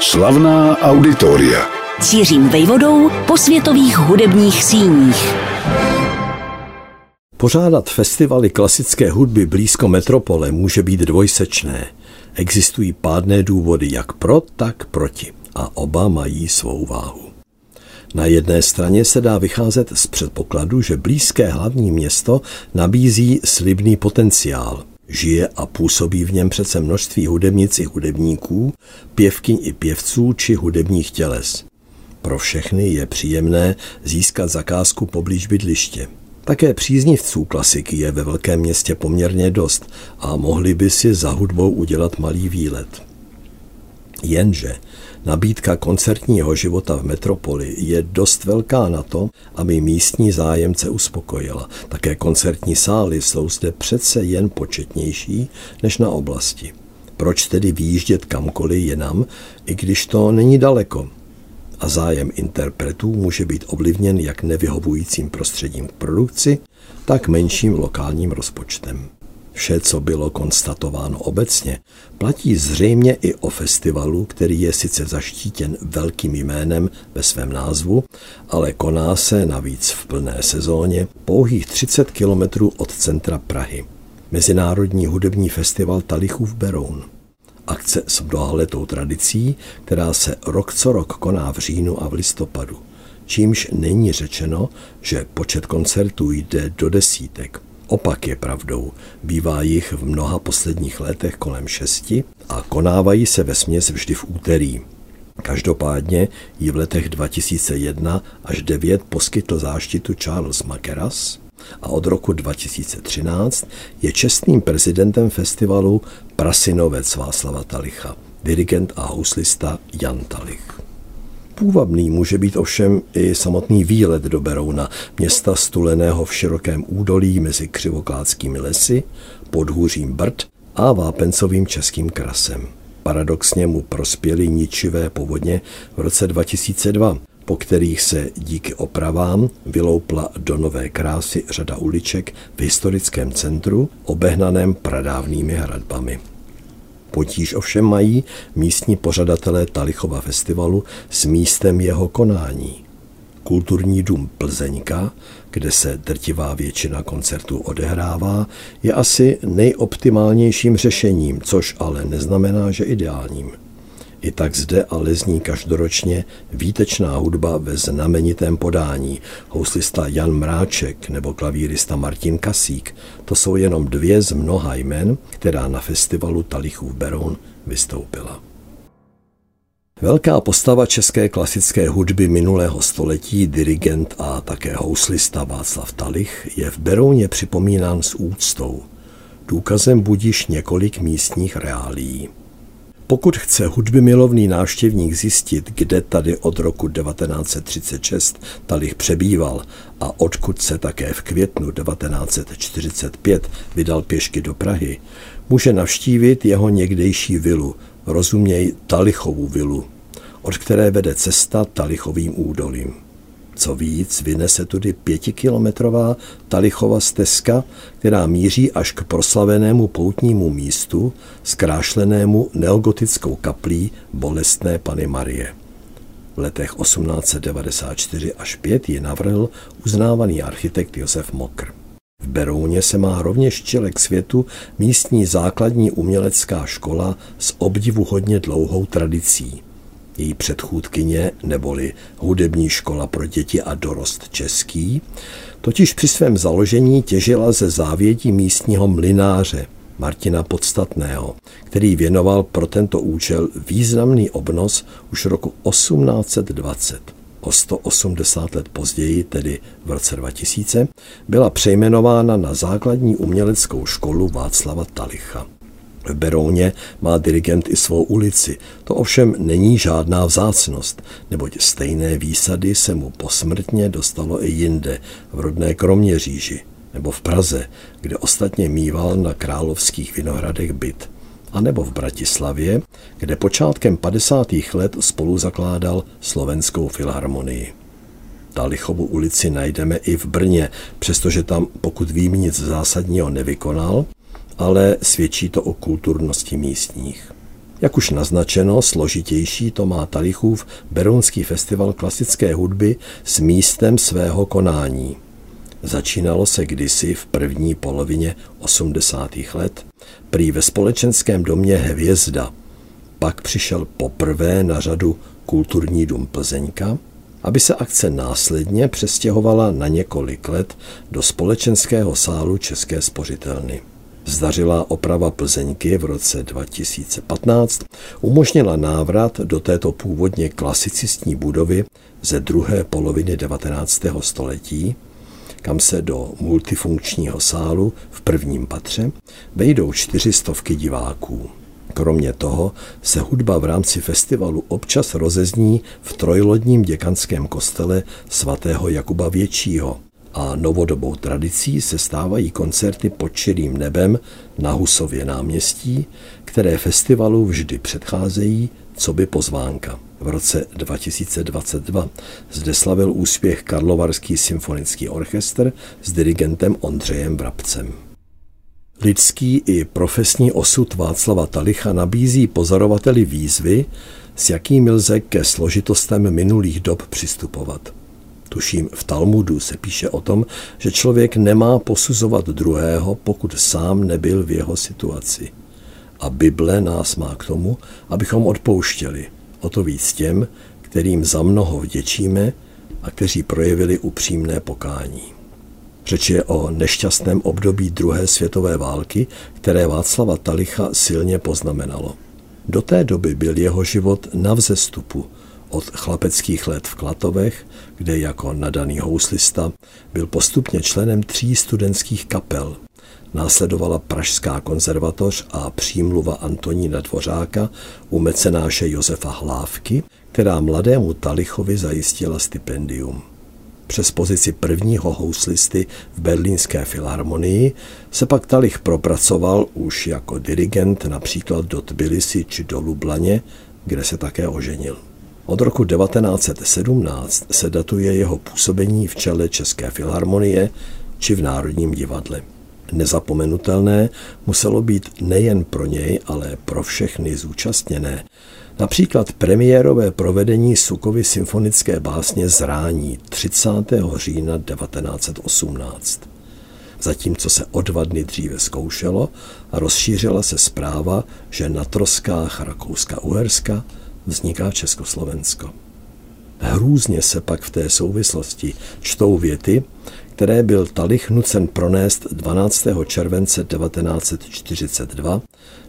Slavná auditoria. Cířím vejvodou po světových hudebních síních. Pořádat festivaly klasické hudby blízko metropole může být dvojsečné. Existují pádné důvody jak pro, tak proti. A oba mají svou váhu. Na jedné straně se dá vycházet z předpokladu, že blízké hlavní město nabízí slibný potenciál. Žije a působí v něm přece množství hudebnic i hudebníků, pěvkyň i pěvců či hudebních těles. Pro všechny je příjemné získat zakázku poblíž bydliště. Také příznivců klasiky je ve velkém městě poměrně dost a mohli by si za hudbou udělat malý výlet. Jenže nabídka koncertního života v metropoli je dost velká na to, aby místní zájemce uspokojila. Také koncertní sály jsou zde přece jen početnější než na oblasti. Proč tedy výjíždět kamkoliv jinam, i když to není daleko? A zájem interpretů může být ovlivněn jak nevyhovujícím prostředím k produkci, tak menším lokálním rozpočtem. Vše, co bylo konstatováno obecně, platí zřejmě i o festivalu, který je sice zaštítěn velkým jménem ve svém názvu, ale koná se navíc v plné sezóně pouhých 30 kilometrů od centra Prahy. Mezinárodní hudební festival Talichův Beroun. Akce s mnohaletou tradicí, která se rok co rok koná v říjnu a v listopadu. Čímž není řečeno, že počet koncertů jde do desítek. Opak je pravdou. Bývá jich v mnoha posledních letech kolem šesti a konávají se ve směs vždy v úterý. Každopádně ji v letech 2001 až 9 poskytl záštitu Charles Makeras a od roku 2013 je čestným prezidentem festivalu Prasinovec Václava Talicha, dirigent a houslista Jan Talich. Půvabný může být ovšem i samotný výlet do Berouna, města stuleného v širokém údolí mezi křivokládskými lesy, podhůřím Brd a vápencovým českým krasem. Paradoxně mu prospěly ničivé povodně v roce 2002, po kterých se díky opravám vyloupla do nové krásy řada uliček v historickém centru, obehnaném pradávnými hradbami. Potíž ovšem mají místní pořadatelé Talichova festivalu s místem jeho konání. Kulturní dům Plzeňka, kde se drtivá většina koncertů odehrává, je asi nejoptimálnějším řešením, což ale neznamená, že ideálním. I tak zde ale zní každoročně výtečná hudba ve znamenitém podání. Houslista Jan Mráček nebo klavírista Martin Kasík. To jsou jenom dvě z mnoha jmen, která na festivalu Talichův Beroun vystoupila. Velká postava české klasické hudby minulého století, dirigent a také houslista Václav Talich je v Berouně připomínán s úctou. Důkazem budíš několik místních reálí. Pokud chce hudby milovný návštěvník zjistit, kde tady od roku 1936 Talich přebýval a odkud se také v květnu 1945 vydal pěšky do Prahy, může navštívit jeho někdejší vilu, rozuměj Talichovu vilu, od které vede cesta Talichovým údolím. Co víc, vynese tudy pětikilometrová Talichova stezka, která míří až k proslavenému poutnímu místu, zkrášlenému neogotickou kaplí bolestné Pany Marie. V letech 1894 až 5 ji navrhl uznávaný architekt Josef Mokr. V Berouně se má rovněž čele k světu místní základní umělecká škola s obdivuhodně dlouhou tradicí. Její předchůdkyně, neboli hudební škola pro děti a dorost český, totiž při svém založení těžila ze závětí místního mlináře Martina Podstatného, který věnoval pro tento účel významný obnos už roku 1820. O 180 let později, tedy v roce 2000, byla přejmenována na základní uměleckou školu Václava Talicha. V Berouně má dirigent i svou ulici. To ovšem není žádná vzácnost, neboť stejné výsady se mu posmrtně dostalo i jinde, v rodné Kroměříži nebo v Praze, kde ostatně mýval na královských vinohradech byt, a nebo v Bratislavě, kde počátkem 50. let spolu zakládal slovenskou filharmonii. Talichovu ulici najdeme i v Brně, přestože tam, pokud vím, nic zásadního nevykonal, ale svědčí to o kulturnosti místních. Jak už naznačeno, složitější to má Talichův Berounský festival klasické hudby s místem svého konání. Začínalo se kdysi v první polovině 80. let, prý ve společenském domě Hvězda. Pak přišel poprvé na řadu Kulturní dům Plzeňka, aby se akce následně přestěhovala na několik let do společenského sálu České spořitelny. Zdařilá oprava Plzeňky v roce 2015 umožnila návrat do této původně klasicistní budovy ze druhé poloviny 19. století, kam se do multifunkčního sálu v prvním patře vejdou čtyřistovky diváků. Kromě toho se hudba v rámci festivalu občas rozezní v trojlodním děkanském kostele svatého Jakuba Většího a novodobou tradicí se stávají koncerty pod čirým nebem na Husově náměstí, které festivalu vždy předcházejí, co by pozvánka. V roce 2022 zde slavil úspěch Karlovarský symfonický orchestr s dirigentem Ondřejem Vrabcem. Lidský i profesní osud Václava Talicha nabízí pozorovateli výzvy, s jakými lze ke složitostem minulých dob přistupovat. Tuším, v Talmudu se píše o tom, že člověk nemá posuzovat druhého, pokud sám nebyl v jeho situaci. A Bible nás má k tomu, abychom odpouštěli. O to víc těm, kterým za mnoho vděčíme a kteří projevili upřímné pokání. Řeč je o nešťastném období druhé světové války, které Václava Talicha silně poznamenalo. Do té doby byl jeho život na vzestupu od chlapeckých let v Klatovech, kde jako nadaný houslista byl postupně členem tří studentských kapel. Následovala Pražská konzervatoř a přímluva Antonína Dvořáka u mecenáše Josefa Hlávky, která mladému Talichovi zajistila stipendium. Přes pozici prvního houslisty v berlínské filharmonii se pak Talich propracoval už jako dirigent například do Tbilisi či do Lublaně, kde se také oženil. Od roku 1917 se datuje jeho působení v čele České filharmonie či v Národním divadle. Nezapomenutelné muselo být nejen pro něj, ale pro všechny zúčastněné, Například premiérové provedení Sukovy symfonické básně Zrání 30. října 1918. Zatímco se o dva dny dříve zkoušelo a rozšířila se zpráva, že na troskách Rakouska-Uherska vzniká Československo. Hrůzně se pak v té souvislosti čtou věty, které byl Talich nucen pronést 12. července 1942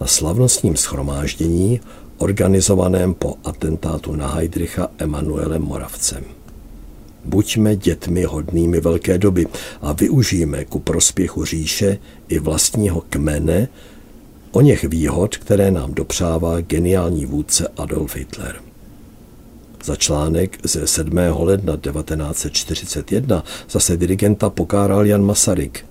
na slavnostním schromáždění organizovaném po atentátu na Heidricha Emanuelem Moravcem. Buďme dětmi hodnými velké doby a využijeme ku prospěchu říše i vlastního kmene o něch výhod, které nám dopřává geniální vůdce Adolf Hitler. Za článek ze 7. ledna 1941 zase dirigenta pokáral Jan Masaryk.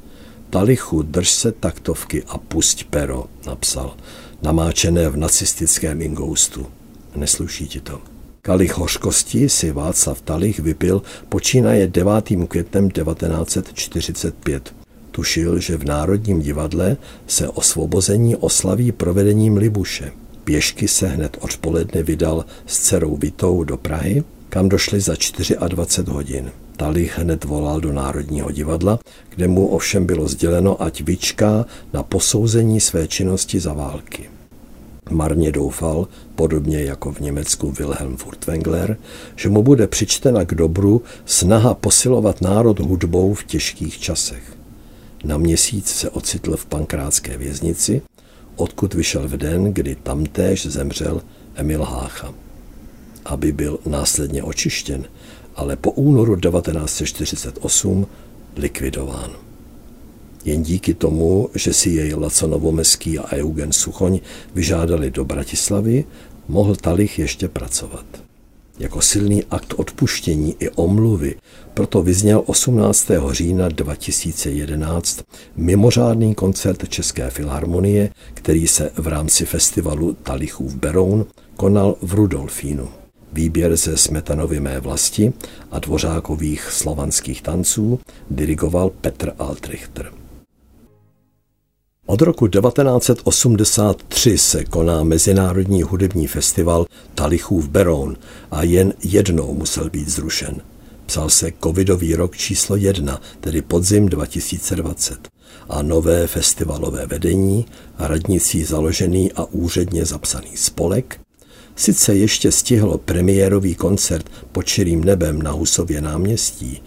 Talichu, drž se taktovky a pusť pero, napsal namáčené v nacistickém ingoustu. Nesluší ti to. Kalich hořkosti si Václav Talich vypil počínaje 9. květnem 1945. Tušil, že v Národním divadle se osvobození oslaví provedením Libuše. Pěšky se hned odpoledne vydal s dcerou Vitou do Prahy, kam došli za 24 hodin. Talich hned volal do Národního divadla, kde mu ovšem bylo sděleno, ať vyčká na posouzení své činnosti za války. Marně doufal, podobně jako v Německu Wilhelm Furtwängler, že mu bude přičtena k dobru snaha posilovat národ hudbou v těžkých časech. Na měsíc se ocitl v pankrátské věznici, odkud vyšel v den, kdy tamtéž zemřel Emil Hácha. Aby byl následně očištěn, ale po únoru 1948 likvidován. Jen díky tomu, že si jej Laco Novomeský a Eugen Suchoň vyžádali do Bratislavy, mohl Talich ještě pracovat. Jako silný akt odpuštění i omluvy proto vyzněl 18. října 2011 mimořádný koncert České filharmonie, který se v rámci festivalu Talichův Beroun konal v Rudolfínu. Výběr ze Smetanovy mé vlasti a dvořákových slovanských tanců dirigoval Petr Altrichter. Od roku 1983 se koná Mezinárodní hudební festival Talichův Beroun a jen jednou musel být zrušen. Psal se covidový rok číslo jedna, tedy podzim 2020 a nové festivalové vedení, radnicí založený a úředně zapsaný spolek, sice ještě stihlo premiérový koncert pod širým nebem na Husově náměstí,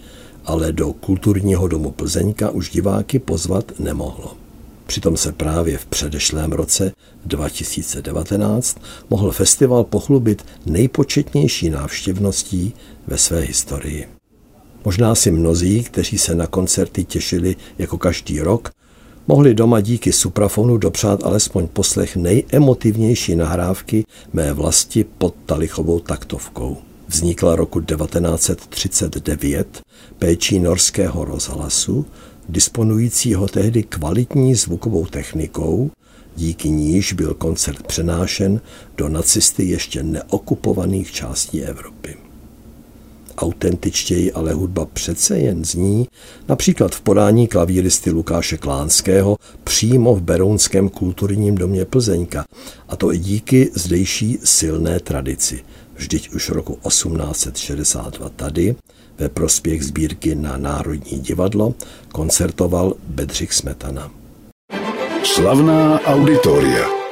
ale do kulturního domu Plzeňka už diváky pozvat nemohlo. Přitom se právě v předešlém roce 2019 mohl festival pochlubit nejpočetnější návštěvností ve své historii. Možná si mnozí, kteří se na koncerty těšili jako každý rok, mohli doma díky suprafonu dopřát alespoň poslech nejemotivnější nahrávky mé vlasti pod Talichovou taktovkou. Vznikla roku 1939 péčí norského rozhlasu, disponujícího tehdy kvalitní zvukovou technikou, díky níž byl koncert přenášen do nacisty ještě neokupovaných částí Evropy autentičtěji, ale hudba přece jen zní, například v podání klavíristy Lukáše Klánského přímo v Berounském kulturním domě Plzeňka, a to i díky zdejší silné tradici. Vždyť už roku 1862 tady, ve prospěch sbírky na Národní divadlo, koncertoval Bedřich Smetana. Slavná auditoria.